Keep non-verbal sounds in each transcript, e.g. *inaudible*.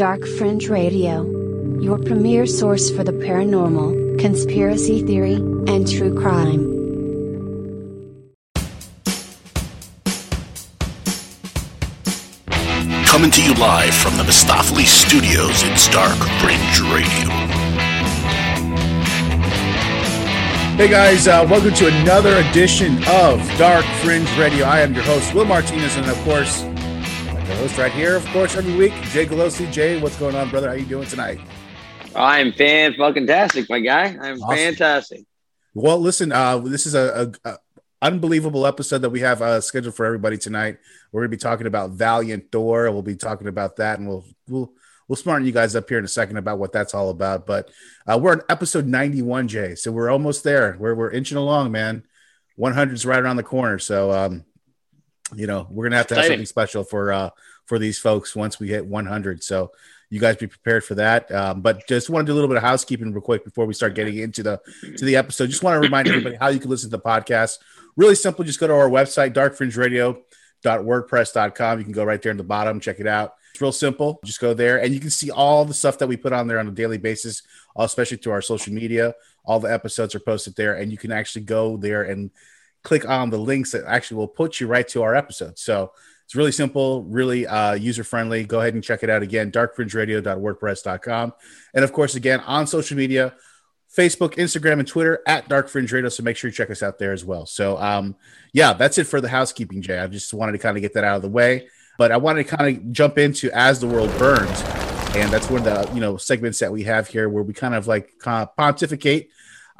Dark Fringe Radio, your premier source for the paranormal, conspiracy theory, and true crime. Coming to you live from the Mistopheles Studios, it's Dark Fringe Radio. Hey guys, uh, welcome to another edition of Dark Fringe Radio. I am your host, Will Martinez, and of course, my host right here, of course, every week, Jay Galosi. Jay, what's going on, brother? How you doing tonight? I'm fan fucking tastic, my guy. I'm Awesome. fantastic. Well, listen, uh, this is a, a, a unbelievable episode that we have uh, scheduled for everybody tonight. We're going to be talking about Valiant Thor. We'll be talking about that, and we'll we'll we'll smarten you guys up here in a second about what that's all about. But uh, we're on episode 91, Jay, so we're almost there. We're we're inching along, man. 100 is right around the corner, so um, you know we're gonna have to have Exciting. something special for uh for these folks once we hit 100. So you guys be prepared for that. Um, but just want to do a little bit of housekeeping real quick before we start getting into the to the episode. Just want to remind *clears throat* everybody how you can listen to the podcast. Really simple. Just go to our website, darkfringeradio.wordpress.com. You can go right there in the bottom, check it out. It's real simple. Just go there and you can see all the stuff that we put on there on a daily basis, especially through our social media. All the episodes are posted there, and you can actually go there and click on the links that actually will put you right to our episode. So it's really simple, really uh, user friendly. Go ahead and check it out again, darkfringeradio.wordpress.com. And of course, again, on social media, Facebook, Instagram, and Twitter at Dark Fringe Radio. So make sure you check us out there as well. So, um, yeah, that's it for the housekeeping, Jay. I just wanted to kind of get that out of the way. But I wanted to kind of jump into As the World Burns. And that's one of the, you know, segments that we have here where we kind of like kind of pontificate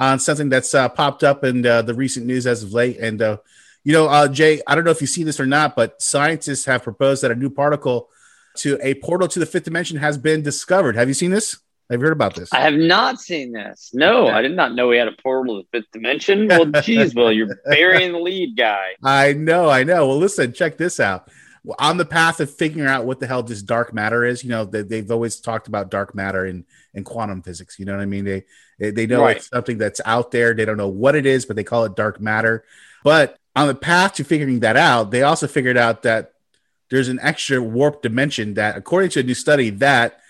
on something that's uh, popped up in uh, the recent news as of late. And, uh, you know, uh, Jay, I don't know if you see this or not, but scientists have proposed that a new particle to a portal to the fifth dimension has been discovered. Have you seen this? Have you heard about this? I have not seen this. No, I did not know we had a portal to the fifth dimension. Well, *laughs* geez, well, you're burying the lead, guy. I know, I know. Well, listen, check this out. Well, on the path of figuring out what the hell this dark matter is, you know, they, they've always talked about dark matter in, in quantum physics. You know what I mean? They they, they know Right. it's something that's out there. They don't know what it is, but they call it dark matter. But on the path to figuring that out, they also figured out that there's an extra warp dimension that, according to a new study, that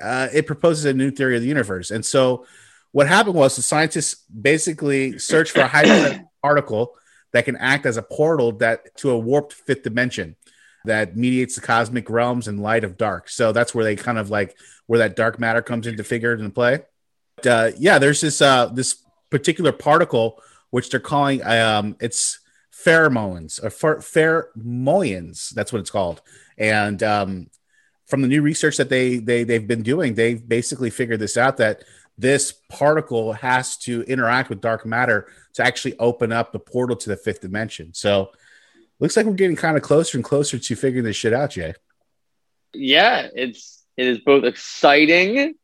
uh, it proposes a new theory of the universe. And so, what happened was the scientists basically searched for a hypothetical *coughs* particle that can act as a portal that to a warped fifth dimension that mediates the cosmic realms and light of dark. So that's where they kind of like where that dark matter comes into figure into play. But, uh, yeah, there's this uh, this particular particle which they're calling um, it's pheromones or pher- pheromones. That's what it's called. And um, from the new research that they they they've been doing, they've basically figured this out that this particle has to interact with dark matter to actually open up the portal to the fifth dimension. So looks like we're getting kind of closer and closer to figuring this shit out, Jay. Yeah, it's it is both exciting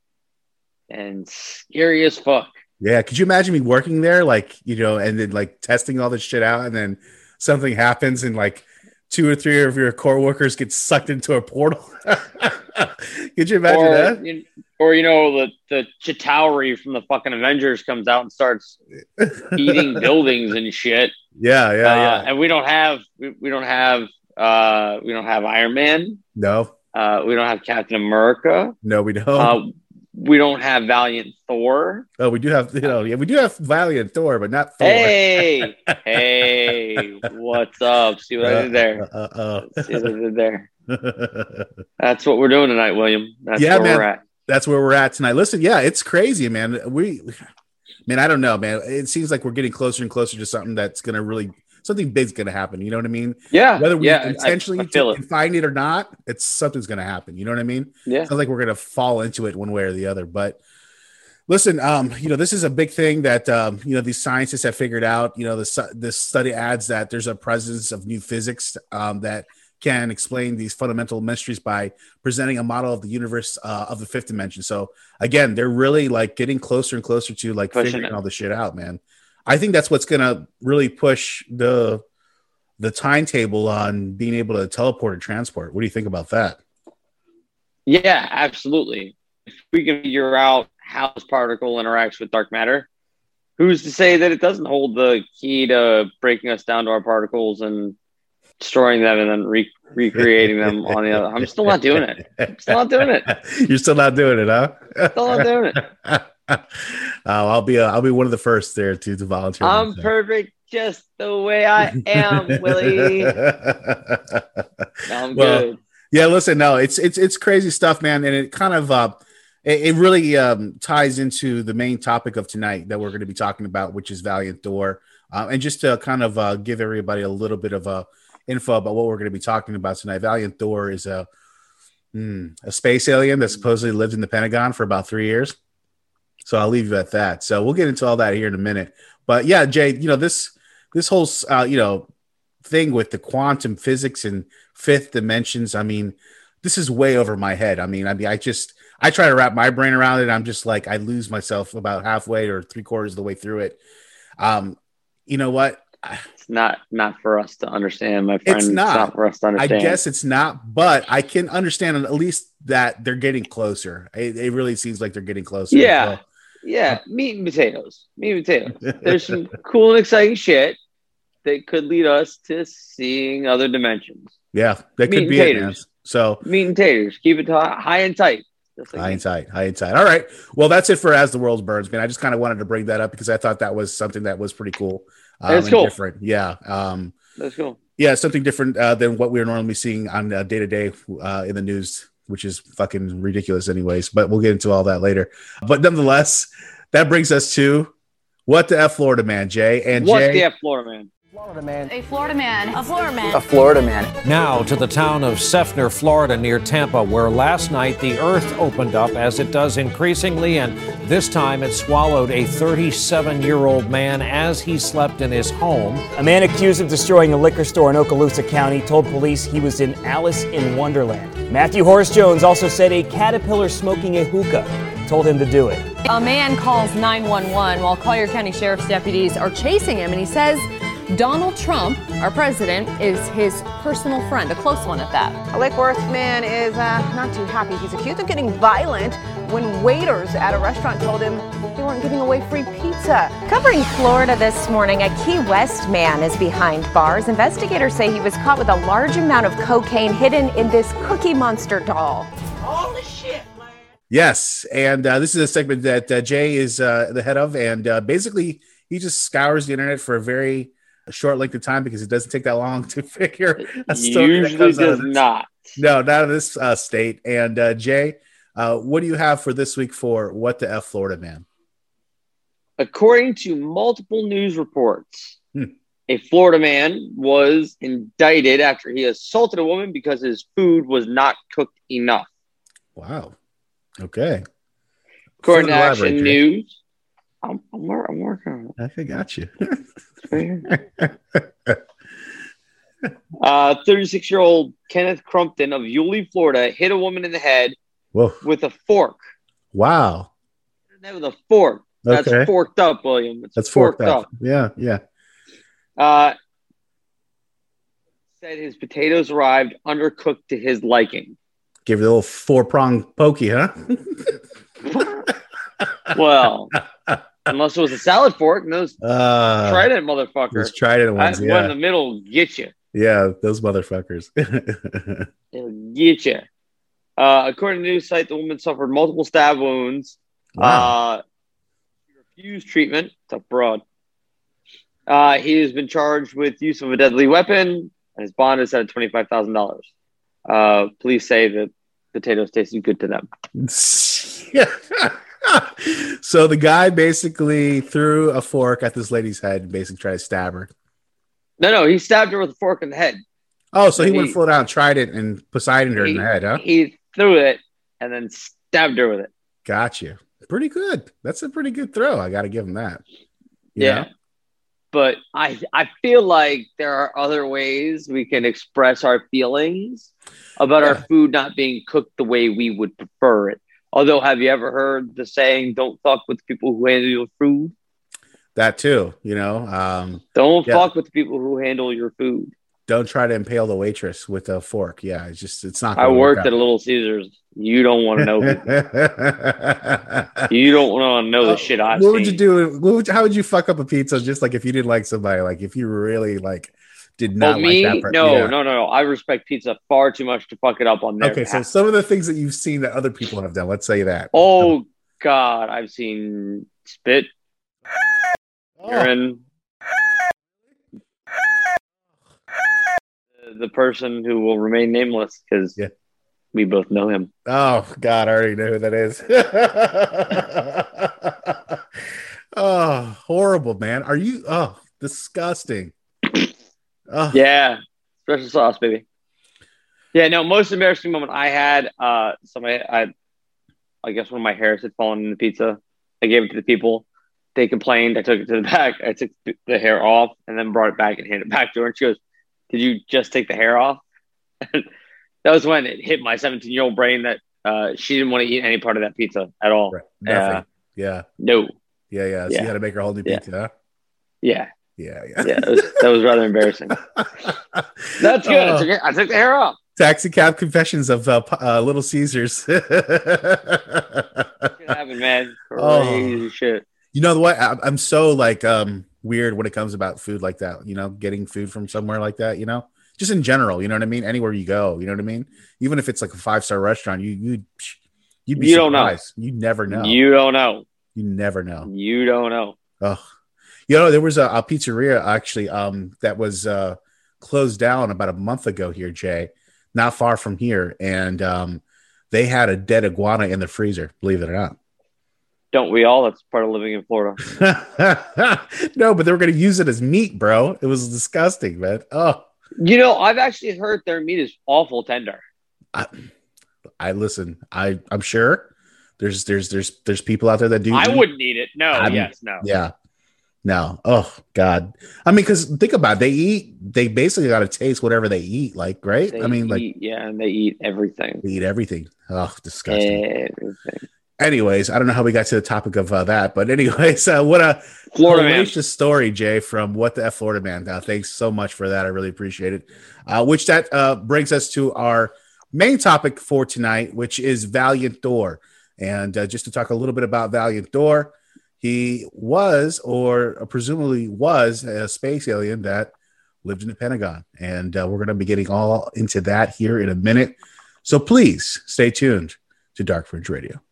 and scary as fuck. Yeah, could you imagine me working there, like you know, and then like testing all this shit out, and then something happens, and like two or three of your core workers get sucked into a portal? *laughs* could you imagine or, that? you, or you know, the the Chitauri from the fucking Avengers comes out and starts *laughs* eating buildings and shit. Yeah, yeah, Uh, yeah. And we don't have we, we don't have uh we don't have Iron Man. No, Uh, we don't have Captain America. no, we don't. Uh, we don't have Valiant Thor. oh, we do have, you know, yeah, we do have Valiant Thor, but not Thor. Hey, *laughs* hey, what's up? See what I did there? Uh, See what I did there? uh, *laughs* That's what we're doing tonight, William. That's Yeah, man. That's where we're at tonight. Listen, yeah, it's crazy, man. We, man, I don't know, man. It seems like we're getting closer and closer to something that's gonna really something big's gonna happen. You know what I mean? Yeah, Whether we yeah, I- intentionally I, to it. find it or not, it's something's gonna happen. You know what I mean? Yeah, sounds like we're gonna fall into it one way or the other. But listen, um, you know, this is a big thing that um, you know these scientists have figured out. You know, this this study adds that there's a presence of new physics um, that can explain these fundamental mysteries by presenting a model of the universe uh, of the fifth dimension. So again, they're really like getting closer and closer to like Pushing figuring it. all this shit out, man. I think that's what's gonna really push the the timetable on being able to teleport and transport. What do you think about that? yeah, absolutely. If we can figure out how this particle interacts with dark matter, who's to say that it doesn't hold the key to breaking us down to our particles and destroying them and then re- recreating them on the other. I'm still not doing it. I'm still not doing it. *laughs* You're still not doing it, huh? Still not doing it. *laughs* uh, I'll be uh, I'll be one of the first there to to volunteer. I'm myself. perfect just the way I am, *laughs* Willie. I'm Well, good. Yeah, listen, no, it's it's it's crazy stuff, man, and it kind of uh, it, it really um, ties into the main topic of tonight that we're going to be talking about, which is Valiant Thor, uh, and just to kind of uh, give everybody a little bit of a info about what we're going to be talking about tonight. Valiant Thor is a hmm, a space alien that supposedly lived in the Pentagon for about three years. So I'll leave you at that. So we'll get into all that here in a minute. But yeah, Jay, you know this this whole uh, you know thing with the quantum physics and fifth dimensions. I mean, this is way over my head. I mean, I mean, I just I try to wrap my brain around it. I'm just like I lose myself about halfway or three quarters of the way through it. Um, you know what? It's not not for us to understand, my friend. It's not. for us to understand. I guess it's not, but I can understand at least that they're getting closer. It, it really seems like they're getting closer. Yeah. So, Yeah, meat and potatoes. Meat and potatoes. *laughs* There's some cool and exciting shit that could lead us to seeing other dimensions. yeah, that Meat could be it. Man. So Meat and taters. Keep it hi- high and tight. Like high and tight, high and tight. All right. Well, that's it for as the world burns, man. I just kind of wanted to bring that up because I thought that was something that was pretty cool. Um, That's cool. Different. Yeah. Um, That's cool. yeah, something different uh, than what we're normally seeing on day to day in the news, which is fucking ridiculous, anyways. But we'll get into all that later. But nonetheless, that brings us to what the F Florida man, Jay. And What's Jay, the F Florida man? Florida man. A Florida man. A Florida man. A Florida man. Now to the town of Seffner, Florida, near Tampa, where last night the earth opened up as it does increasingly, and this time it swallowed a 37 year old man as he slept in his home. A man accused of destroying a liquor store in Okaloosa County told police he was in Alice in Wonderland. Matthew Horace Jones also said a caterpillar smoking a hookah told him to do it. A man calls 911 while Collier County Sheriff's deputies are chasing him, and he says Donald Trump, our president, is his personal friend, a close one at that. A Lake Worth man is uh, not too happy. He's accused of getting violent when waiters at a restaurant told him they weren't giving away free pizza. Covering Florida this morning, a Key West man is behind bars. Investigators say he was caught with a large amount of cocaine hidden in this Cookie Monster doll. yes, and uh, this is a segment that uh, Jay is uh, the head of, and uh, basically he just scours the internet for a very short length of time because it doesn't take that long *laughs* to figure a story Usually does not. No, not in this uh, state. And uh, Jay, uh, what do you have for this week for what the F Florida man? According to multiple news reports, Hmm. a Florida man was indicted after he assaulted a woman because his food was not cooked enough. Wow. Okay. According to Action News, I'm, I'm, wor- I'm working on it. I got you. *laughs* Uh, 36 year old Kenneth Crumpton of Yulee, Florida, hit a woman in the head Whoa. with a fork. Wow. Hit her in the head With a fork. That's Okay. forked up, William. It's That's forked up. Yeah. Yeah. Uh, said his potatoes arrived undercooked to his liking. Give it a little four prong pokey, huh? *laughs* Well, unless it was a salad fork, and those Uh, trident motherfuckers. Those trident That ones. one in the middle get you. Yeah. Those motherfuckers. *laughs* It'll get you. Uh, according to the news site, the woman suffered multiple stab wounds. Wow. Uh, refused treatment. Tough broad. Uh, he has been charged with use of a deadly weapon, and his bond is set at twenty five thousand dollars. Uh, police say that potatoes tasted good to them. *laughs* *laughs* *laughs* so the guy basically threw a fork at this lady's head and basically tried to stab her. No, no, he stabbed her with a fork in the head. Oh, so he, He- went full out, tried it, and Poseidon her in the head, huh? He threw it and then stabbed her with it. Got you. Pretty good. That's a pretty good throw. I got to give him that. Yeah. But I I feel like there are other ways we can express our feelings about our food not being cooked the way we would prefer it. Although, have you ever heard the saying, don't fuck with people who handle your food? That too. You know, um, Don't Yeah. fuck with the people who handle your food. don't try to impale the waitress with a fork. Yeah, it's just it's not. I gonna work worked at a Little Caesars. You don't want to know. *laughs* you don't want to know the Uh, shit I've what would you do? What would, how would you fuck up a pizza? Just like if you didn't like somebody, like if you really like did not Well, me, like that. part. no, Yeah. no, no, no. I respect pizza far too much to fuck it up on their Okay, so some of the things that you've seen that other people have done, let's say that. Oh God, I've seen spit, Oh, urine. The person who will remain nameless because Yeah. we both know him. oh, God, I already know who that is. *laughs* oh, horrible, man. Are you? Oh, disgusting. Oh, Yeah, special sauce, baby. Yeah, no. Most embarrassing moment I had. Uh, somebody, I, I guess one of my hairs had fallen in the pizza. I gave it to the people. They complained. I took it to the *laughs* back. I took the hair off and then brought it back and handed it back to her. And she goes, "Did you just take the hair off?" *laughs* that was when it hit my 17 year old brain that uh, she didn't want to eat any part of that pizza at all. right. Nothing. Uh, yeah, no. yeah, yeah. So yeah. you had to make her whole new Yeah. pizza, huh? Yeah. Yeah, yeah. Yeah. Was, that was rather embarrassing. *laughs* That's good. Oh. I, took I took the hair off. Taxi cab confessions of uh, uh, Little Caesars. *laughs* It happened, man. Oh. Crazy shit. You know what? I- I'm so like um weird when it comes about food like that. You know, getting food from somewhere like that. You know, just in general. You know what I mean? Anywhere you go, you know what I mean. Even if it's like a five star restaurant, you you you'd be You don't know. You never know. You, You don't know. You never know. You don't know. Oh, you know, there was a, a pizzeria actually um that was uh closed down about a month ago here, Jay, not far from here, and um they had a dead iguana in the freezer. Believe it or not. Don't we all? That's part of living in Florida. *laughs* no, but they were going to use it as meat, bro. It was disgusting, man. Oh, You know, I've actually heard their meat is awful tender. I, I listen. I I'm sure there's there's there's there's people out there that do. I eat. wouldn't eat it. No, I'm- yes, no. Yeah. No. Oh God. I mean, because think about it. They eat. They basically got to taste whatever they eat. Like, right? They I mean, like yeah, and they eat everything. they eat everything. Oh, disgusting. Everything. Anyways, I don't know how we got to the topic of uh, that, but anyways, *laughs* uh, what a Florida man. Story, Jay, from What the F Florida Man. Uh, thanks so much for that. I really appreciate it. Uh, which that uh, brings us to our main topic for tonight, which is Valiant Thor. And uh, just to talk a little bit about Valiant Thor, he was, or presumably was, a space alien that lived in the Pentagon. And uh, we're going to be getting all into that here in a minute. So please stay tuned to Dark Fringe Radio.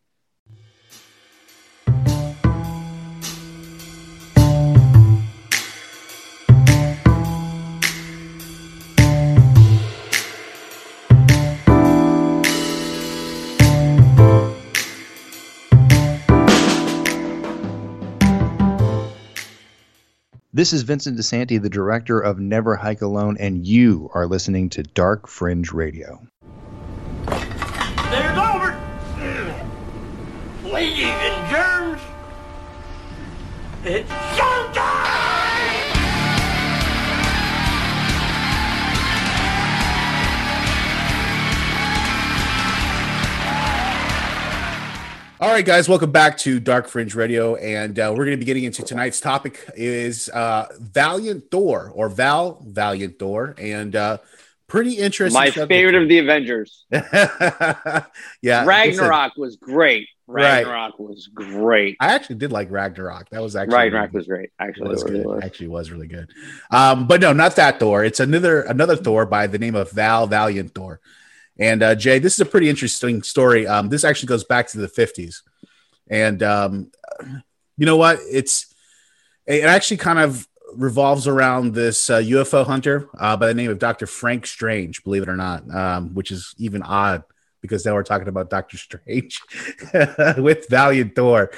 This is Vincent DeSanti, the director of Never Hike Alone, and you are listening to Dark Fringe Radio. There's over. Ladies and germs. It's All right, guys, welcome back to Dark Fringe Radio, and uh, we're going to be getting into tonight's topic is uh, Valiant Thor or Val Valiant Thor, and uh, pretty interesting. My subject. favorite of the Avengers. *laughs* yeah, Ragnarok was great. Right. Ragnarok was great. I actually did like Ragnarok. That was actually Ragnarok was great. Actually, was really good. was. Actually, was really good. Um, but no, not that Thor. It's another another Thor by the name of Val Valiant Thor. And uh, Jay, this is a pretty interesting story. Um, this actually goes back to the fifties, and um, you know what? It's it actually kind of revolves around this uh, UFO hunter uh, by the name of Doctor Frank Strange. Believe it or not, um, which is even odd because now we're talking about Doctor Strange *laughs* with Valiant Thor,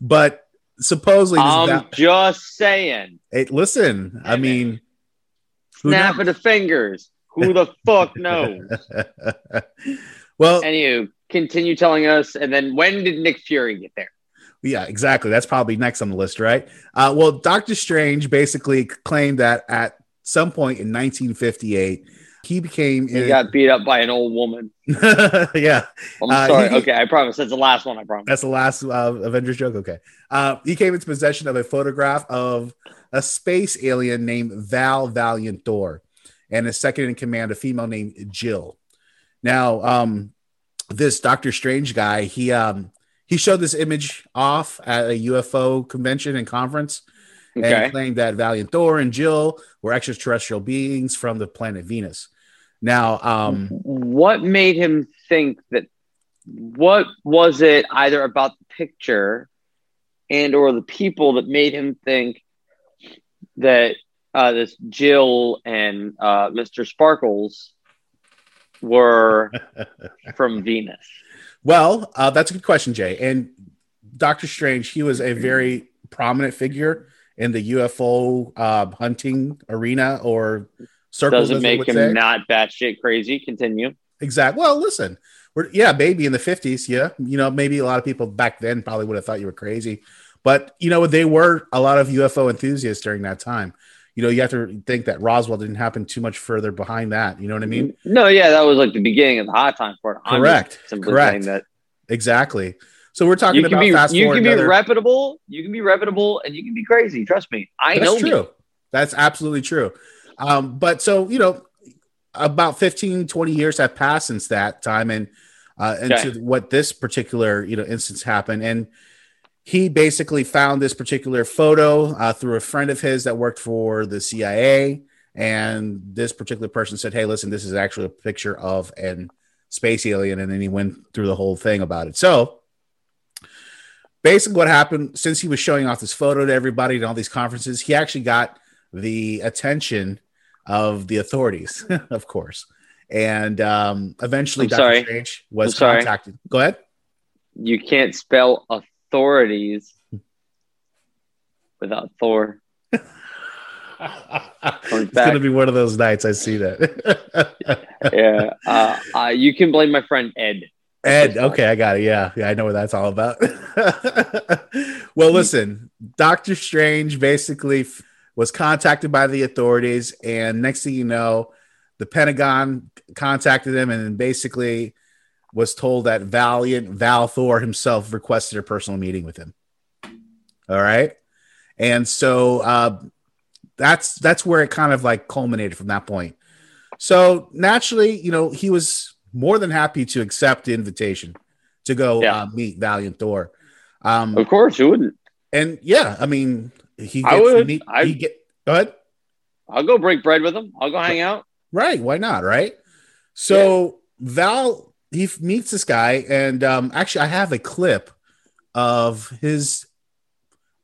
but supposedly I'm Val- just saying. Hey, listen, I mean, Snap of the fingers. Who the fuck knows? *laughs* well, and you continue telling us. And then when did Nick Fury get there? yeah, exactly. That's probably next on the list, right? Uh, well, Doctor Strange basically claimed that at some point in 1958, he became. He got beat up by an old woman. *laughs* yeah, I'm Uh, sorry. he- okay, I promise. That's the last one. I promise. That's the last uh, Avengers joke. Okay. Uh, he came into possession of a photograph of a space alien named Val Valiant Thor and a second in command, a female named Jill. Now, um, this Doctor Strange guy, he um, he showed this image off at a UFO convention and conference, and claimed that Valiant Thor and Jill were extraterrestrial beings from the planet Venus. Now, um, what made him think that what was it either about the picture and or the people that made him think that uh, this Jill and uh, Mr. Sparkles were *laughs* from Venus? Well, uh, that's a good question, Jay. And Doctor Strange, he was a very prominent figure in the UFO uh, hunting arena or circles. Doesn't make him say. not batshit crazy. Continue. Exactly. Well, listen, we're yeah, maybe in the fifties, yeah. You know, maybe a lot of people back then probably would have thought you were crazy, but you know, they were a lot of UFO enthusiasts during that time. You know, you have to think that Roswell didn't happen too much further behind that. You know what I mean? No, yeah, that was like the beginning of the hot time for it. I'm Correct. Correct. that Exactly. So we're talking you can about be fast you can be another- reputable, you can be reputable, and you can be crazy. Trust me, I That's know That's true. me. That's absolutely true. Um, but so, you know, about 15, 20 years have passed since that time and uh, into Okay. what this particular, you know, instance happened. And he basically found this particular photo uh, through a friend of his that worked for the CIA. And this particular person said, Hey, listen, this is actually a picture of an space alien. And then he went through the whole thing about it. So, basically what happened since he was showing off this photo to everybody and all these conferences he actually got the attention of the authorities *laughs* of course and um, eventually I'm Dr. sorry. Strange was I'm sorry. contacted go ahead You can't spell authorities without Thor. It's gonna be one of those nights i see that *laughs* yeah. Uh, uh, you can blame my friend Ed. Ed, okay, I got it. Yeah, yeah, I know what that's all about. *laughs* well, listen, Doctor Strange basically f- was contacted by the authorities, and next thing you know, the Pentagon contacted him and basically was told that Valiant Val Thor himself requested a personal meeting with him. All right, and so uh, that's that's where it kind of like culminated from that point. So naturally, you know, he was more than happy to accept the invitation to go Yeah. uh, meet Valiant Thor. Um, Of course, who wouldn't? and yeah, I mean, he I gets to would. meet. I- he get go ahead. I'll go break bread with him. I'll go hang out. Right? Why not? Right? So Val he meets this guy, and um, actually, I have a clip of his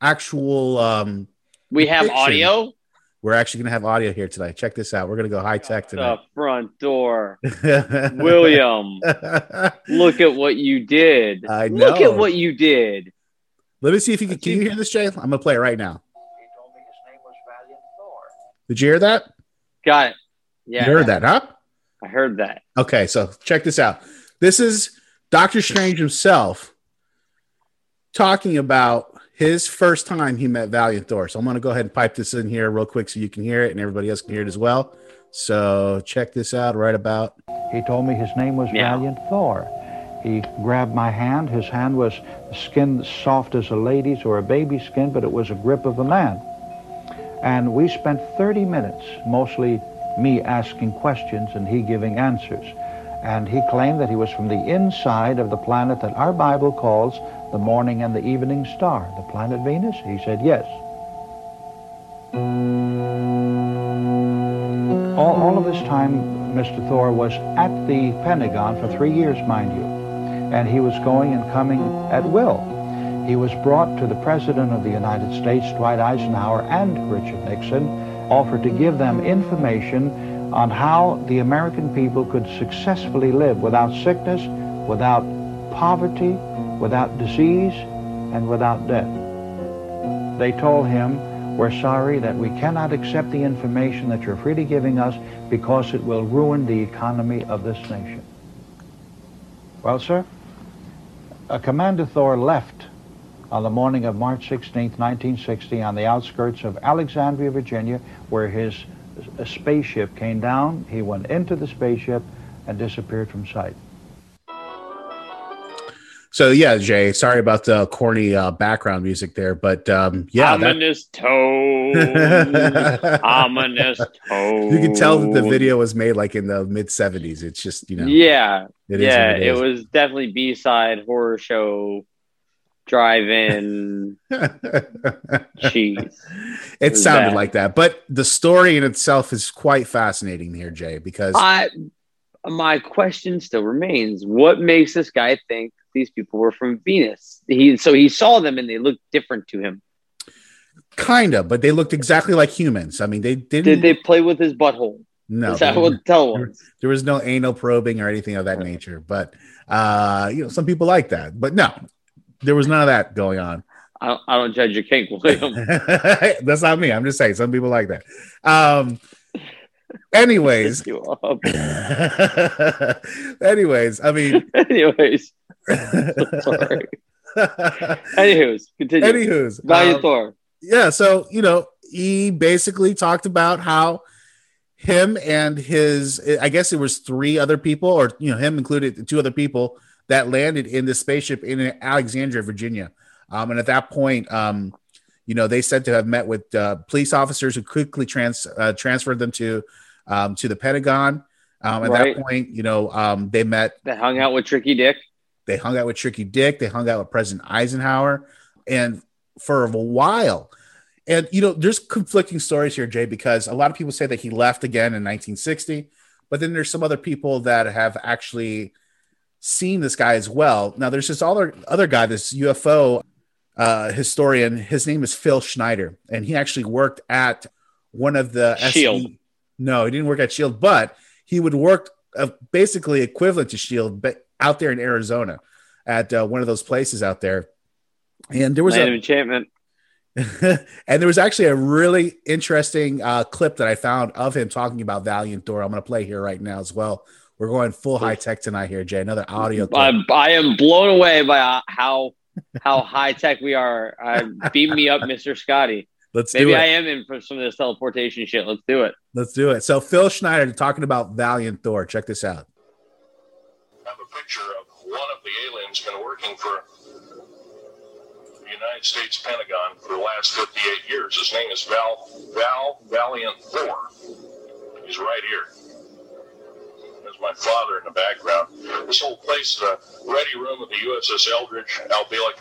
actual. Um, We have depiction. audio. We're actually going to have audio here tonight. Check this out. We're going to go high tech today. The front door. *laughs* William, look at what you did. *laughs* I Look at what you did. Let me see if you can. Can you hear this, Jay? I'm going to play it right now. Did you hear that? Got it. Yeah. you heard that, huh? I heard that. Okay, so check this out. This is Doctor Strange himself talking about his first time he met Valiant Thor. So I'm going to go ahead and pipe this in here real quick so you can hear it and everybody else can hear it as well. So check this out right about. He told me his name was Valiant Thor. He grabbed my hand. His hand was skin soft as a lady's or a baby's skin, but it was a grip of a man. And we spent 30 minutes, mostly me asking questions and he giving answers. And he claimed that he was from the inside of the planet that our Bible calls the morning and the evening star, the planet Venus. He said yes. All, all of this time, Mr. Thor was at the Pentagon for three years, mind you, and he was going and coming at will. He was brought to the President of the United States, Dwight Eisenhower, and Richard Nixon, offered to give them information on how the American people could successfully live without sickness, without poverty, without disease, and without death. They told him, we're sorry that we cannot accept the information that you're freely giving us because it will ruin the economy of this nation. Well, sir, Commander Thor left on the morning of March 16, 1960, on the outskirts of Alexandria, Virginia, where his uh, spaceship came down. He went into the spaceship and disappeared from sight. So yeah, Jay, sorry about the corny uh, background music there, but um, yeah, that- Ominous *laughs* tone. Ominous tone. you can tell that the video was made like in the mid 70s. It's just you know, Yeah. It is yeah. what it It, is. was definitely B side horror show drive-in cheese. *laughs* It sounded bad. like that, but the story in itself is quite fascinating here, Jay, because I my question still remains: What makes this guy think these people were from Venus? He so he saw them and they looked different to him. kind of, but they looked exactly like humans. I mean, they didn't. Did they play with his butthole? No, that what tell there, there was no anal probing or anything of that nature. But uh, you know, some people like that. But no, there was none of that going on. I don't, I don't judge your kink, William. *laughs* That's not me. I'm just saying some people like that. Um, anyways, *laughs* anyways, I mean, *laughs* Anyways, sorry. Anywho's, continue. Anywho's, um, Thor. yeah so you know he basically talked about how him and his i guess it was three other people or you know him included two other people that landed in this spaceship in alexandria virginia um, and at that point um, you know they said to have met with uh, police officers who quickly trans uh, transferred them to um, to the pentagon um, at Right. that point you know um, they met They hung out with Tricky Dick. they hung out with Tricky Dick. They hung out with President Eisenhower, and for a while. And you know, there's conflicting stories here, Jay, because a lot of people say that he left again in 1960, but then there's some other people that have actually seen this guy as well. Now, there's this other other guy, this UFO uh, historian. His name is Phil Schneider, and he actually worked at one of the Shield. No, he didn't work at Shield, but he would work uh, basically equivalent to Shield, but out there in Arizona at uh, one of those places out there. And there was Land a Enchantment. *laughs* and there was actually a really interesting uh, clip that I found of him talking about Valiant Thor. I'm going to play here right now as well. We're going full high tech tonight here, Jay. Another audio clip. I, I am blown away by uh, how how high tech we are. Uh, beam me up, Mister Scotty. Let's do Maybe it. I am in for some of this teleportation shit. Let's do it. Let's do it. So Phil Schneider talking about Valiant Thor. Check this out. I have a picture of one of the aliens been working for the United States Pentagon for the last 58 years. His name is Val Val Valiant Thor. He's right here. There's my father in the background. This whole place, the ready room of the USS Eldridge, Al Bielek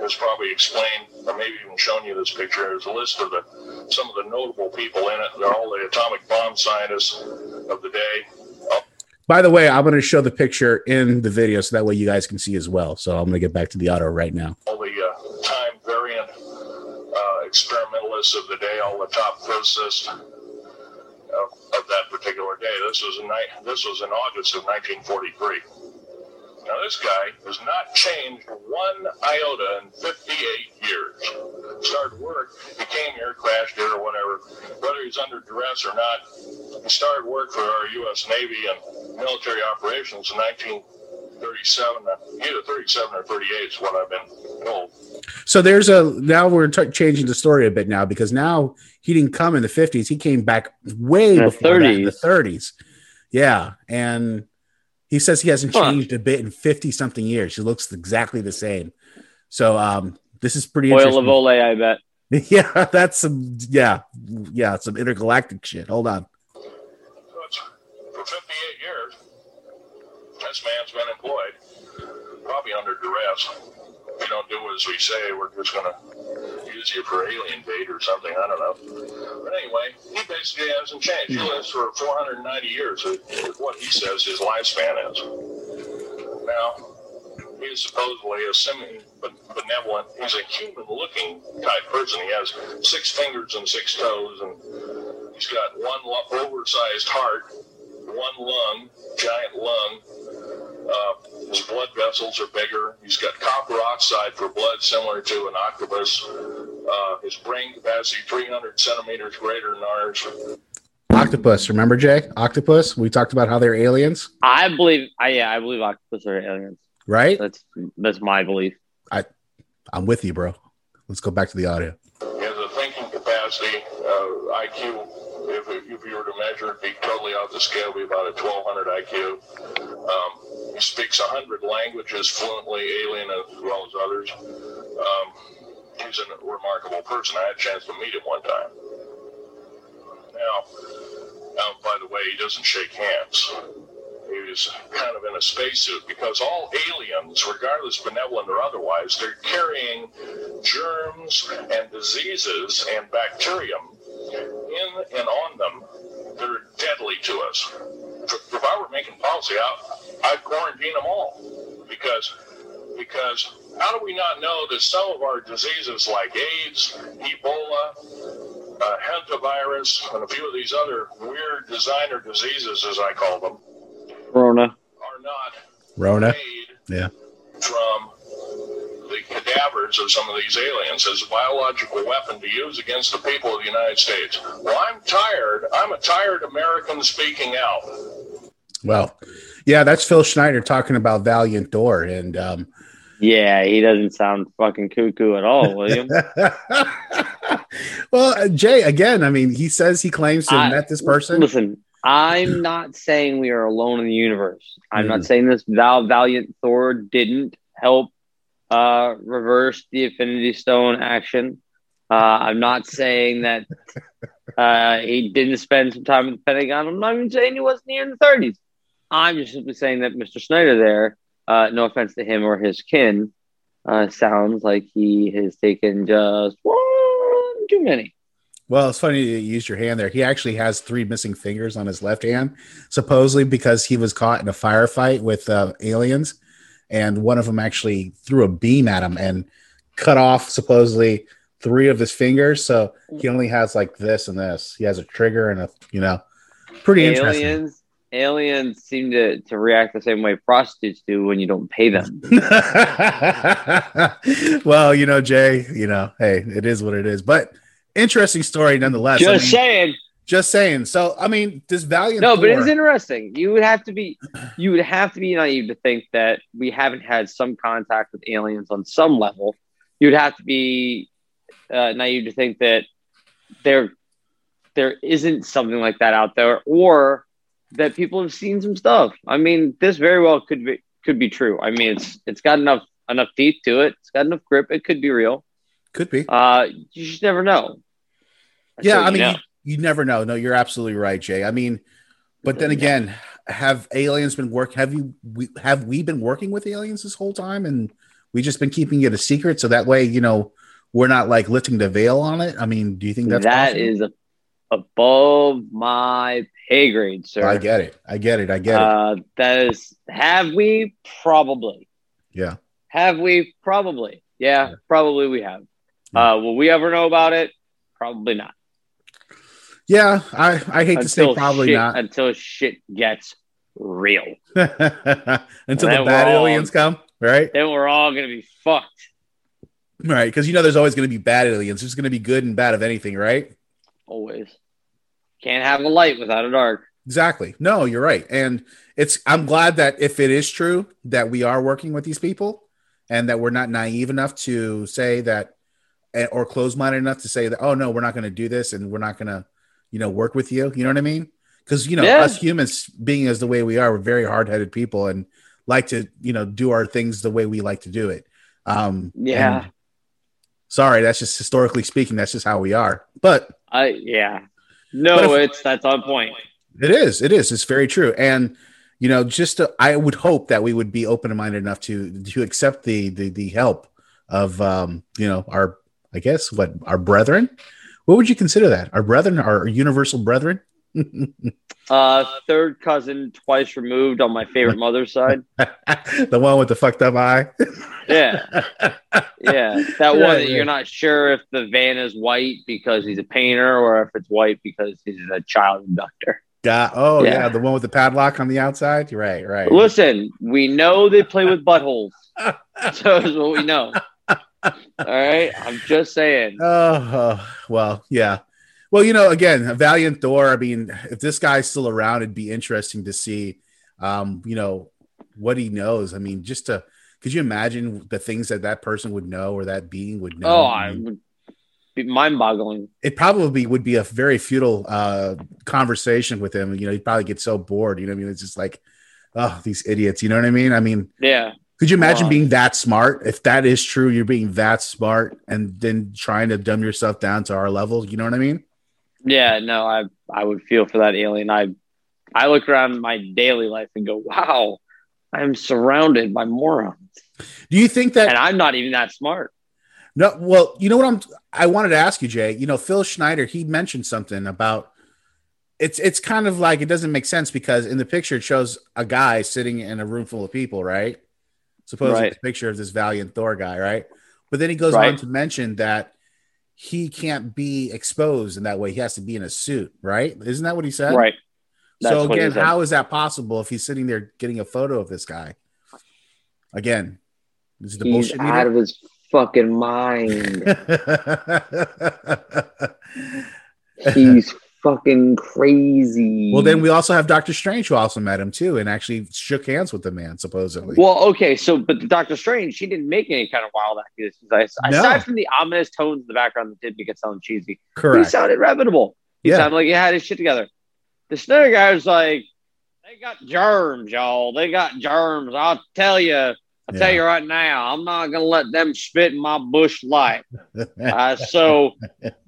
has probably explained, or maybe even shown you this picture. There's a list of the some of the notable people in it. They're all the atomic bomb scientists of the day. By the way, I'm going to show the picture in the video so that way you guys can see as well. So I'm going to get back to the auto right now. all the uh, time variant uh, experimentalists of the day, all the top physicists of, of that particular day. This was in this was in August of 1943. Now this guy has not changed one iota in 58 years. Started work, he came here, crashed here, or whatever. Whether he's under duress or not, he started work for our U.S. Navy and military operations in 1937. Either 37 or 38 is what I've been told. So there's a now we're t- changing the story a bit now because now he didn't come in the 50s. He came back way The before that, in the 30s. 30s. Yeah, and he says he hasn't Huh. changed a bit in 50 something years. He looks exactly the same. So um this is pretty Oil of interesting. Olay, I bet. *laughs* yeah, that's some yeah, yeah, some intergalactic shit. Hold on. for 58 years, this man's been employed, probably under duress. If you don't do as we say, we're just going to use you for alien bait or something. I don't know. But anyway, he basically hasn't changed. He lives for 490 years, is what he says his lifespan is. Now, he is supposedly a semi benevolent, he's a human looking type person. He has six fingers and six toes, and he's got one oversized heart, one lung, giant lung. Uh, his blood vessels are bigger. He's got copper oxide for blood, similar to an octopus. Uh, his brain capacity 300 centimeters greater than ours. Octopus, remember Jay? Octopus. We talked about how they're aliens, I believe. I yeah, I believe octopus are aliens. right? That's that's my belief. I I'm with you, bro. Let's go back to the audio. He has a thinking capacity, uh, IQ. If, if you were to measure it, be totally off the scale, be about a 1200 IQ. Um, he speaks 100 languages fluently, alien as well as others. Um, he's a remarkable person. I had a chance to meet him one time. Now, now, by the way, he doesn't shake hands. he's kind of in a spacesuit because all aliens, regardless benevolent or otherwise, they're carrying germs and diseases and bacterium in and on them that are deadly to us. If if I were making policy, I, I'd quarantine them all because because how do we not know that some of our diseases like AIDS, Ebola, uh, hantavirus, and a few of these other weird designer diseases, as I call them, Corona. are not Rona. Yeah. from the cadavers of some of these aliens as a biological weapon to use against the people of the United States. Well, I'm tired. I'm a tired American speaking out. Well, yeah, that's Phil Schneider talking about Valiant Thor, and um, Yeah, he doesn't sound fucking cuckoo at all, William. *laughs* well, uh, Jay, again, I mean, he says he claims to have I- met this person. Listen, I'm not saying we are alone in the universe. I'm Mm. not saying this Val Valiant Thor didn't help uh, reverse the Infinity Stone action. Uh, I'm not saying that uh, he didn't spend some time at the Pentagon. I'm not even saying he wasn't here in the 30s. I'm just simply saying that Mr. Schneider there, uh, no offense to him or his kin, uh, sounds like he has taken just one too many. Well, it's funny you used your hand there. He actually has three missing fingers on his left hand, supposedly because he was caught in a firefight with uh, aliens, and one of them actually threw a beam at him and cut off supposedly three of his fingers. So he only has like this and this. He has a trigger and a you know, pretty interesting. aliens aliens seem to, to react the same way prostitutes do when you don't pay them *laughs* well, you know, Jay, you know, hey, it is what it is. But interesting story nonetheless. just I mean, saying Just saying. So, I mean, this Valiant. no but it's interesting you would have to be you would have to be naive to think that we haven't had some contact with aliens on some level you'd have to be uh, naive to think that there there isn't something like that out there or that people have seen some stuff i mean this very well could be could be true i mean it's it's got enough enough teeth to it it's got enough grip it could be real Could be. uh you just never know That's yeah, I you mean, know. You, never know. No, you're absolutely right, Jay. I mean, but then again, have aliens been work? Have you? We, have we been working with aliens this whole time, and we just been keeping it a secret so that way, you know, we're not like lifting the veil on it. I mean, do you think that's That possible? is a, above my pay grade, sir. I get it. I get it. I get it. Uh, that is, have we? Probably. Yeah. Have we? Probably. Yeah, probably we have. Uh, will we ever know about it? Probably not. Yeah, I I hate to say probably shit- not Until shit gets real. *laughs* until the bad all- aliens come, right? Then we're all going to be fucked. Right, because you know there's always going to be bad aliens. There's going to be good and bad of anything, right? Always. Can't have a light without a dark. Exactly. No, you're right. And it's I'm glad that if it is true that we are working with these people and that we're not naive enough to say that eh, or close minded enough to say that oh no, we're not going to do this and we're not going to, you know, work with you. You know what I mean? Cuz you know, Yeah. us humans being as the way we are, we're very hard-headed people and like to, you know, do our things the way we like to do it. Um Yeah. sorry, that's just historically speaking, that's just how we are. But I yeah. No, if- it's that's on point. It is. It is. It's very true. And you know, just to, I would hope that we would be open minded enough to to accept the the the help of um you know our I guess what our brethren. What would you consider that? Our brethren, our universal brethren. *laughs* Uh, third cousin, twice removed on my favorite mother's side. *laughs* the one with the fucked up eye. Yeah, *laughs* yeah, that one Yeah, that yeah. you're not sure if the van is white because he's a painter or if it's white because he's a child abductor. Yeah. Oh yeah. Yeah. the one with the padlock on the outside. Right. Right. Listen, we know they play with buttholes, so is what we know. All right, I'm just saying. Oh, *laughs* uh, well, yeah. Well, you know, again, a Valiant Thor. I mean, if this guy's still around, it'd be interesting to see, um, you know, what he knows. I mean, just to could you imagine the things that that person would know or that being would know? Oh, I would be mind-boggling. it probably would be a very futile uh, conversation with him. You know, he'd probably get so bored. You know, what I mean, it's just like, oh, these idiots. You know what I mean? I mean, Yeah, could you imagine Wow. being that smart? If that is true, you're being that smart and then trying to dumb yourself down to our level. You know what I mean? yeah. No, I I would feel for that alien. I I look around my daily life and go, wow, I'm surrounded by morons. Do you think that? And I'm not even that smart. No, well, you know what I'm. I wanted to ask you, Jay. You know, Phil Schneider. He mentioned something about. It's it's kind of like it doesn't make sense because in the picture it shows a guy sitting in a room full of people, right? Supposedly, Right. picture of this valiant Thor guy, right? But then he goes Right. on to mention that he can't be exposed in that way. He has to be in a suit, right? Isn't that what he said? Right. That's so again, how is that possible if he's sitting there getting a photo of this guy? Again, is the He's bullshit out of his fucking mind. *laughs* He's fucking crazy. well, then we also have Doctor Strange who also met him too and actually shook hands with the man supposedly. Well, okay, so but Doctor Strange, she didn't make any kind of wild accusations. I- No. Aside from the ominous tones in the background that did make it sound cheesy, Correct. he sounded reputable. He Yeah. sounded like he had his shit together. The Schneider guy was like, "They got germs, y'all. They got germs. I'll tell you. Tell Yeah. you right now. I'm not gonna let them spit in my Busch Light. Uh, so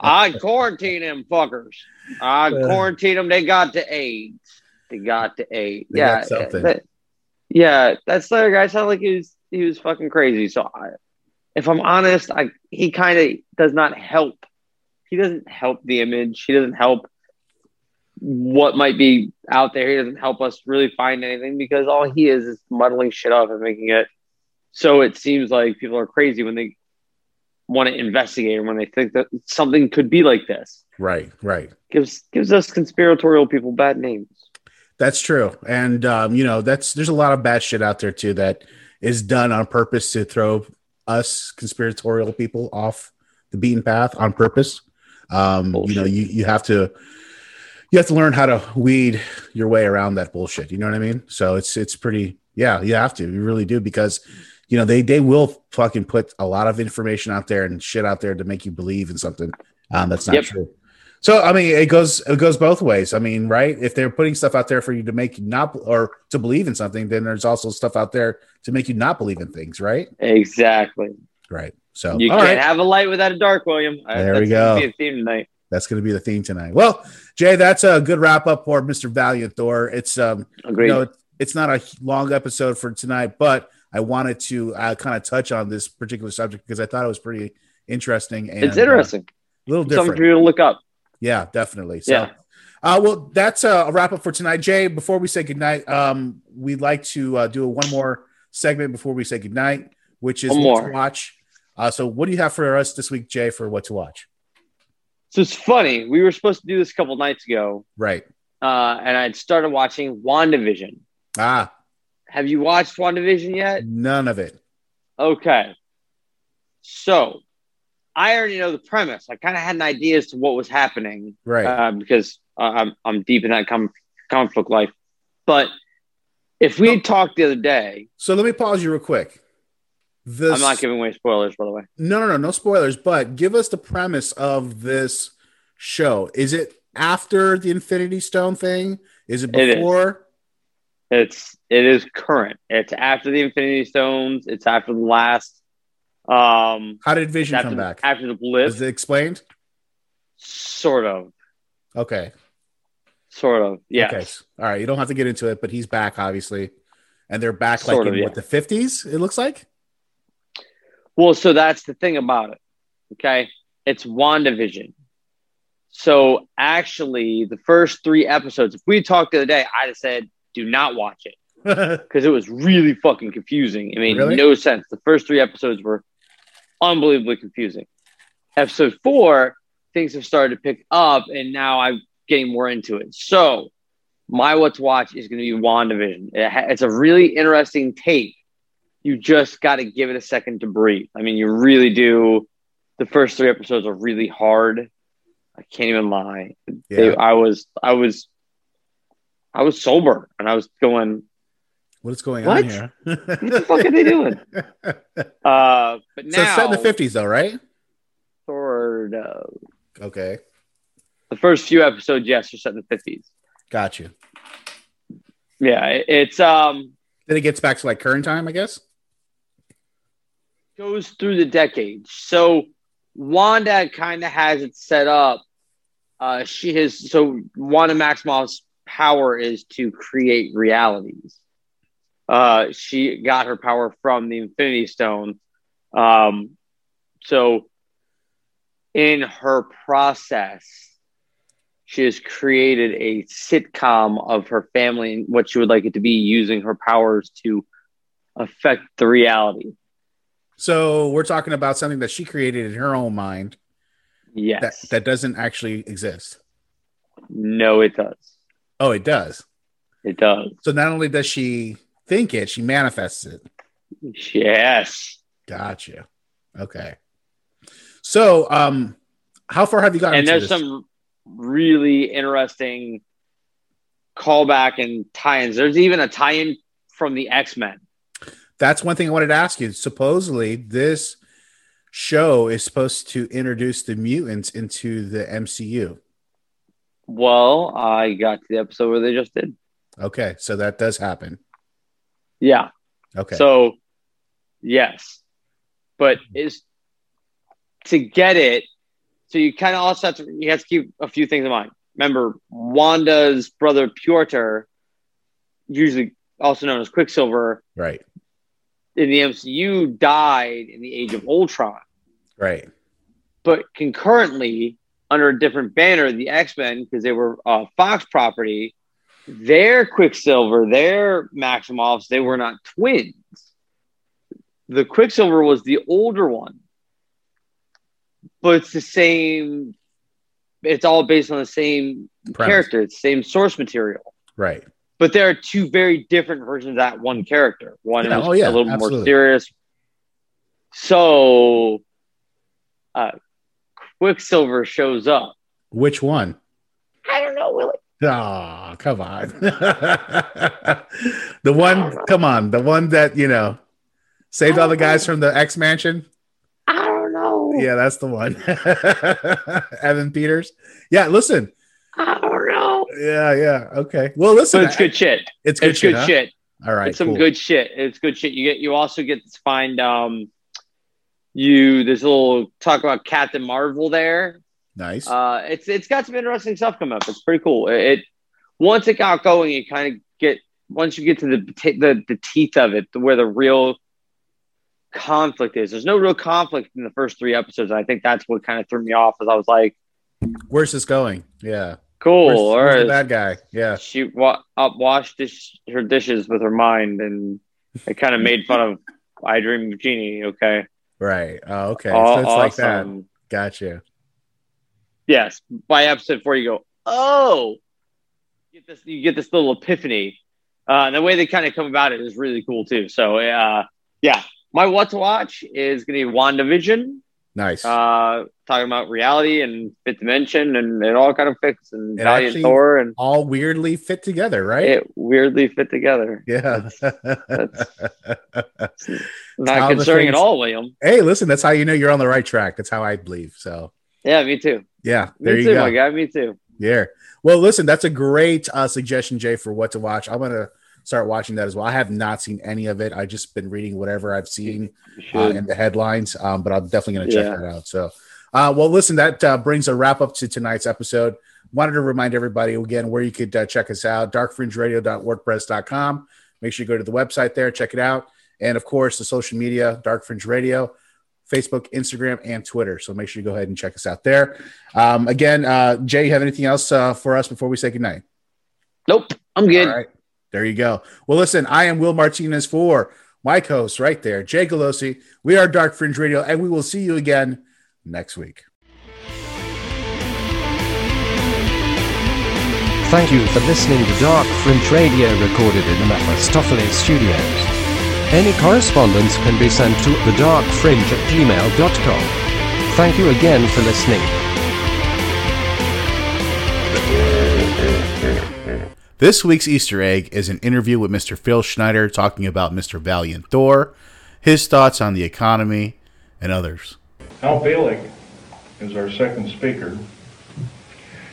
I quarantine them fuckers. I quarantine them. They got to AIDS. They got to AIDS. They yeah, that- yeah. That Slayer guy sounded like he was he was fucking crazy. So I, if I'm honest, I he kind of does not help. He doesn't help the image. He doesn't help what might be out there. He doesn't help us really find anything because all he is is muddling shit up and making it so it seems like people are crazy when they want to investigate and when they think that something could be like this. right, right. Gives gives us conspiratorial people bad names. That's true. And um, you know, that's there's a lot of bad shit out there too that is done on purpose to throw us conspiratorial people off the beaten path on purpose. Um, you know, you you have to you have to learn how to weed your way around that bullshit. You know what I mean? So it's it's pretty yeah, you have to. You really do because you know they they will fucking put a lot of information out there and shit out there to make you believe in something um, that's not Yep. true. So I mean, it goes it goes both ways. I mean, right? If they're putting stuff out there for you to make you not or to believe in something, then there's also stuff out there to make you not believe in things, right? Exactly. Right. So You can't right. have a light without a dark, William. There we that's gonna go. Be a theme tonight. that's going to be the theme tonight. Well, Jay, that's a good wrap up for Mr. Valiant Thor. It's um, Agreed. you know, it's not a long episode for tonight, but I wanted to uh, kind of touch on this particular subject because I thought it was pretty interesting and it's interesting. uh, a little different. Something for you to look up. Yeah, definitely. So, Yeah. uh, well, that's a wrap up for tonight. Jay, before we say goodnight, um, we'd like to uh, do one more segment before we say goodnight, which is One what more. to watch. Uh, so, what do you have for us this week, Jay, for what to watch? So it's funny. We were supposed to do this a couple nights ago, Right. uh, and I'd started watching WandaVision. Ah, Have you watched WandaVision yet? none of it. Okay. So I already know the premise. I kind of had an idea as to what was happening, Right. Uh, because uh, I'm I'm deep in that com- comic book life. But if we had talked the other day, So, let me pause you real quick. The I'm not giving away spoilers, by the way. No, no, no, no spoilers. But give us the premise of this show. Is it after the Infinity Stone thing? Is it It is. It's it is current. It's after the Infinity Stones. It's after the last. Um, How did Vision come the- back? after the blip? Is it explained? Sort of, Okay. sort of. Yeah. Okay. All right. You don't have to get into it, but he's back, obviously. And they're back Sort like of, in yeah. what the 50s, it looks like? Well, so that's the thing about it. Okay. It's WandaVision. So actually, the first three episodes, if we talked the other day, I'd have said, do not watch it *laughs* because it was really fucking confusing. It made Really? no sense. The first three episodes were unbelievably confusing. Episode four, things have started to pick up, and now I'm getting more into it. So, my what to watch is going to be WandaVision. It ha- it's a really interesting take. You just got to give it a second to breathe. I mean, you really do. The first three episodes are really hard. I can't even lie. They, I was, I was, I was sober, and I was going, What is going What? on here? *laughs* what the fuck are they doing? *laughs* Uh, but So now, it's set in the 50s, though, right? sort of. Okay. The first few episodes, yes, are set in the fifties. Got you. Yeah, it- it's um Then it gets back to like current time, I guess. goes through the decades. So Wanda kind of has it set up. Uh, she has so Wanda Maximoff's power is to create realities. Uh, she got her power from the Infinity Stone. Um, so, in her process, she has created a sitcom of her family and what she would like it to be, using her powers to affect the reality. So we're talking about something that she created in her own mind. Yes. That, that doesn't actually exist. No, it does. Oh, it does. It does. So not only does she think it, she manifests it. Yes. Gotcha. Okay. So, um, how far have you gotten? and there's some really interesting callback and tie-ins. There's even a tie-in from the X-Men. That's one thing I wanted to ask you. Supposedly, this show is supposed to introduce the mutants into the MCU. Well, I got to the episode where they just did. Okay, so that does happen. Yeah. Okay. So, yes, but is to get it. So you kind of also have to you have to keep a few things in mind. Remember, Wanda's brother Pietro, usually also known as Quicksilver, right, in the MCU, died in the Age of Ultron. right, But concurrently, under a different banner, the X Men, because they were uh, Fox property, their Quicksilver, their Maximoffs, they were not twins. The Quicksilver was the older one, but it's the same. It's all based on the same Premise. character, it's the same source material. right. But there are two very different versions of that one character. One Yeah, is oh, yeah, a little absolutely. more serious. So, uh, Quicksilver shows up. Which one? I don't know, Willie. Oh, come on. *laughs* the one, come on, the one that, you know, saved all the guys from the X Mansion. I don't know. Yeah, that's the one. *laughs* Evan Peters. Yeah, listen. I don't know. Yeah, yeah. Okay. Well, listen. But it's good shit. It's good it's shit, good huh? shit. All right. it's some cool. good shit. It's good shit. You get. You also get to find um, you there's a little talk about Captain Marvel there. Nice. Uh, it's it's got some interesting stuff coming up. It's pretty cool. It, it once it got going, you kind of get once you get to the, the the teeth of it, where the real conflict is. There's no real conflict in the first three episodes. And I think that's what kind of threw me off. As I was like, Where's this going? Yeah. cool. Where's, the bad guy? Yeah. she wa- up washed dish- her dishes with her mind, and it kind of made fun of I Dream of Jeannie. Okay, Right. Oh, okay. So it's like that. awesome. Gotcha. Yes, by episode four, you go, oh, you get this, you get this little epiphany. Uh, the way they kind of come about it is really cool too. So, uh, yeah, my what to watch is going to be WandaVision. Nice. Uh, talking about reality and fifth dimension, and it all kind of fits and It Valiant Thor, and all weirdly fit together, right? it weirdly fit together. yeah. *laughs* Not how the concerning at all, William. hey, listen, that's how you know you're on the right track. That's how I believe. So, Yeah, me too. yeah, Me there you too, go. my guy. Me too. Yeah. Well, listen, that's a great uh, suggestion, Jay, for what to watch. I'm gonna start watching that as well. I have not seen any of it. I've just been reading whatever I've seen uh, in the headlines. Um, but I'm definitely gonna check Yeah. that out. So, uh, well, listen, that uh, brings a wrap up to tonight's episode. Wanted to remind everybody again where you could uh, check us out: darkfringeradio.wordpress.com. Make sure you go to the website there, check it out, and of course the social media, Dark Fringe Radio. Facebook, Instagram, and Twitter. So make sure you go ahead and check us out there. Um, again, uh, Jay, you have anything else uh, for us before we say goodnight? Nope, I'm good. All right. There you go. Well, listen, I am Will Martinez for my co-host right there, Jay Galosi. We are Dark Fringe Radio, and we will see you again next week. Thank you for listening to Dark Fringe Radio recorded in the Mephistopheles Studios. Any correspondence can be sent to thedarkfringe at gmail.com. Thank you again for listening. This week's Easter egg is an interview with Mr. Phil Schneider talking about Mr. Valiant Thor, his thoughts on the economy, and others. Al Bielek is our second speaker.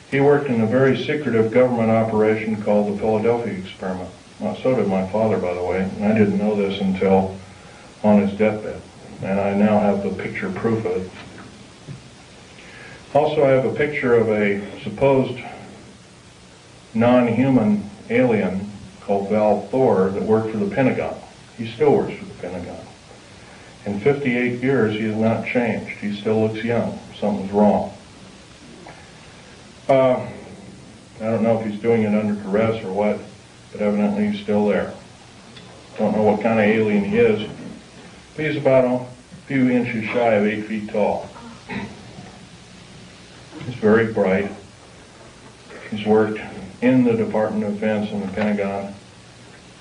He worked in a very secretive government operation called the Philadelphia Experiment. Well, so did my father, by the way, I didn't know this until on his deathbed, and I now have the picture proof of it. Also, I have a picture of a supposed non-human alien called Val Thor that worked for the Pentagon. He still works for the Pentagon. In 58 years, he has not changed. He still looks young. Something's wrong. Uh, I don't know if he's doing it under duress or what, but evidently he's still there. Don't know what kind of alien he is. But he's about a few inches shy of eight feet tall. He's very bright. He's worked in the Department of Defense and the Pentagon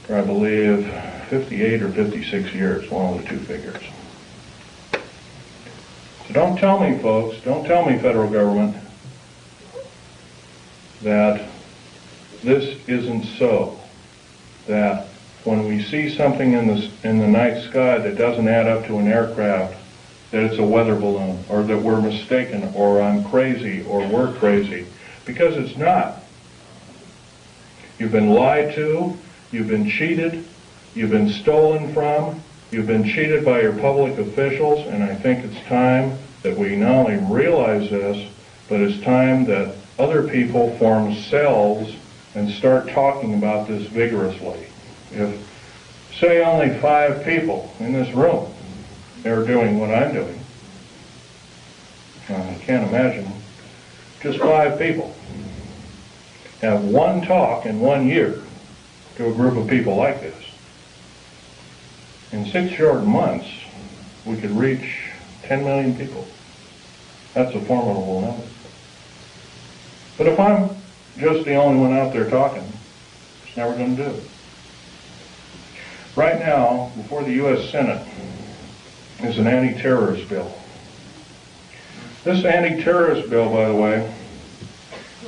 for, I believe, 58 or 56 years, one of the two figures. So don't tell me, folks, don't tell me, federal government, that this isn't so. That when we see something in the, in the night sky that doesn't add up to an aircraft, that it's a weather balloon, or that we're mistaken, or I'm crazy, or we're crazy, because it's not. You've been lied to, you've been cheated, you've been stolen from, you've been cheated by your public officials, and I think it's time that we not only realize this, but it's time that other people form cells and start talking about this vigorously. If, say, only five people in this room are doing what I'm doing, I can't imagine just five people have one talk in one year to a group of people like this. In six short months, we could reach 10 million people. That's a formidable number. But if I'm just the only one out there talking, it's never going to do. Right now, before the U.S. Senate is an anti-terrorist bill. This anti-terrorist bill, by the way,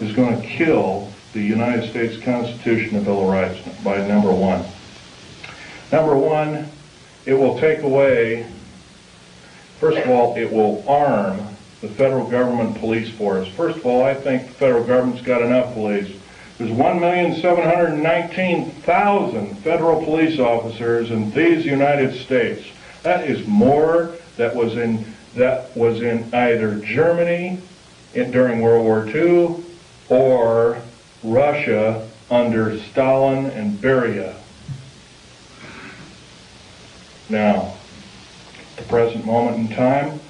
is going to kill the United States Constitution and Bill of Rights by number one. Number one, it will take away, first of all, it will arm the federal government police force. First of all, I think the federal government's got enough police. There's 1,719,000 federal police officers in these United States. That is more that was in that was in either Germany in, during World War II or Russia under Stalin and Beria. Now, the present moment in time,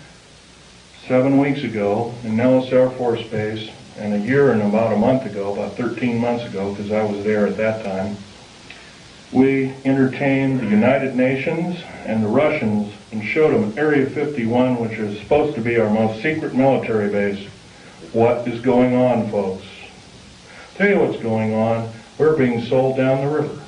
seven weeks ago in Nellis Air Force Base, and a year and about a month ago, about 13 months ago, because I was there at that time, we entertained the United Nations and the Russians and showed them Area 51, which is supposed to be our most secret military base. What is going on, folks? Tell you what's going on. We're being sold down the river.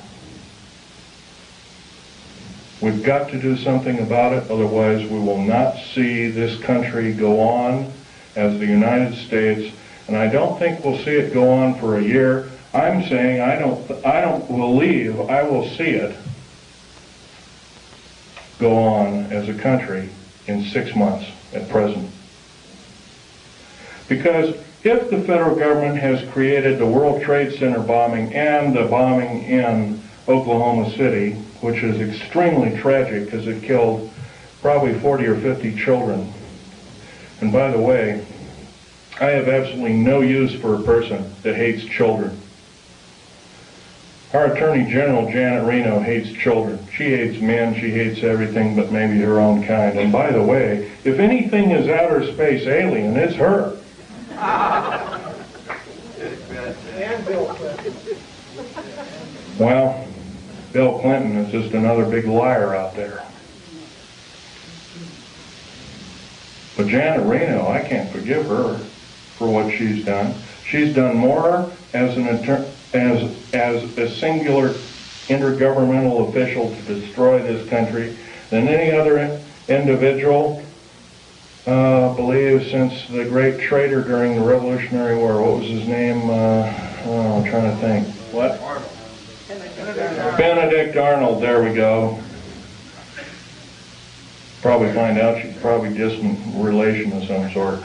We've got to do something about it, otherwise we will not see this country go on as the United States, and I don't think we'll see it go on for a year. I'm saying I don't, I don't believe I will see it go on as a country in six months at present. Because if the federal government has created the World Trade Center bombing and the bombing in Oklahoma City, which is extremely tragic because it killed probably 40 or 50 children. And by the way, I have absolutely no use for a person that hates children. Our Attorney General, Janet Reno, hates children. She hates men, she hates everything but maybe her own kind. And by the way, if anything is outer space alien, it's her. *laughs* Well, Bill Clinton is just another big liar out there. But Janet Reno, I can't forgive her for what she's done. She's done more as an as as a singular intergovernmental official to destroy this country than any other individual, uh, believe, since the great traitor during the Revolutionary War. What was his name? Uh, oh, I'm trying to think. What? Benedict Arnold, there we go. Probably find out she's probably distant relation of some sort.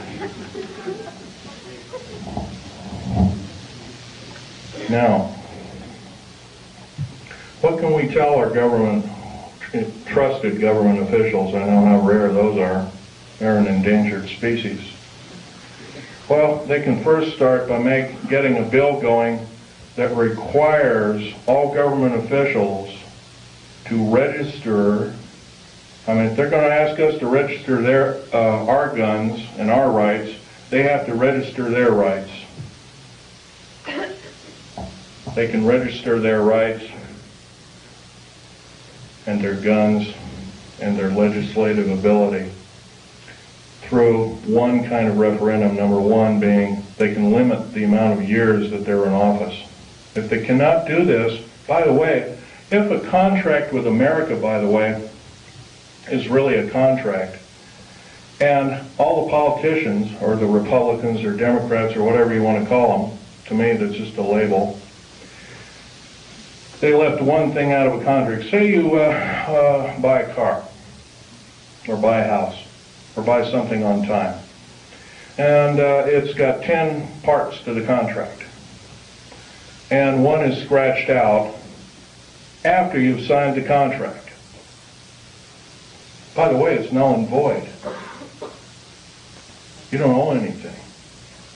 Now, what can we tell our government, trusted government officials? I know how rare those are. They're an endangered species. Well, they can first start by make, getting a bill going that requires all government officials to register. I mean, if they're going to ask us to register their uh, our guns and our rights, they have to register their rights. They can register their rights and their guns and their legislative ability through one kind of referendum, number one being they can limit the amount of years that they're in office. If they cannot do this, by the way, if a contract with America, by the way, is really a contract, and all the politicians, or the Republicans or Democrats or whatever you want to call them, to me that's just a label, they left one thing out of a contract. Say you uh, uh, buy a car, or buy a house, or buy something on time. And uh, it's got 10 parts to the contract. And one is scratched out after you've signed the contract. By the way, it's null and void. You don't own anything.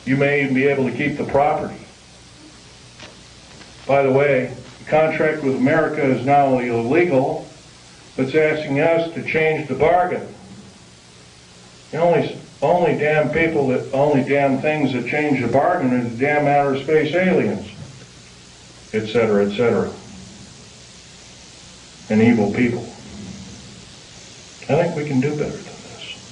You may even be able to keep the property. By the way, the contract with America is not only illegal, but it's asking us to change the bargain. The only, only damn people that, only damn things that change the bargain are the damn outer space aliens, et cetera, et cetera. And evil people. I think we can do better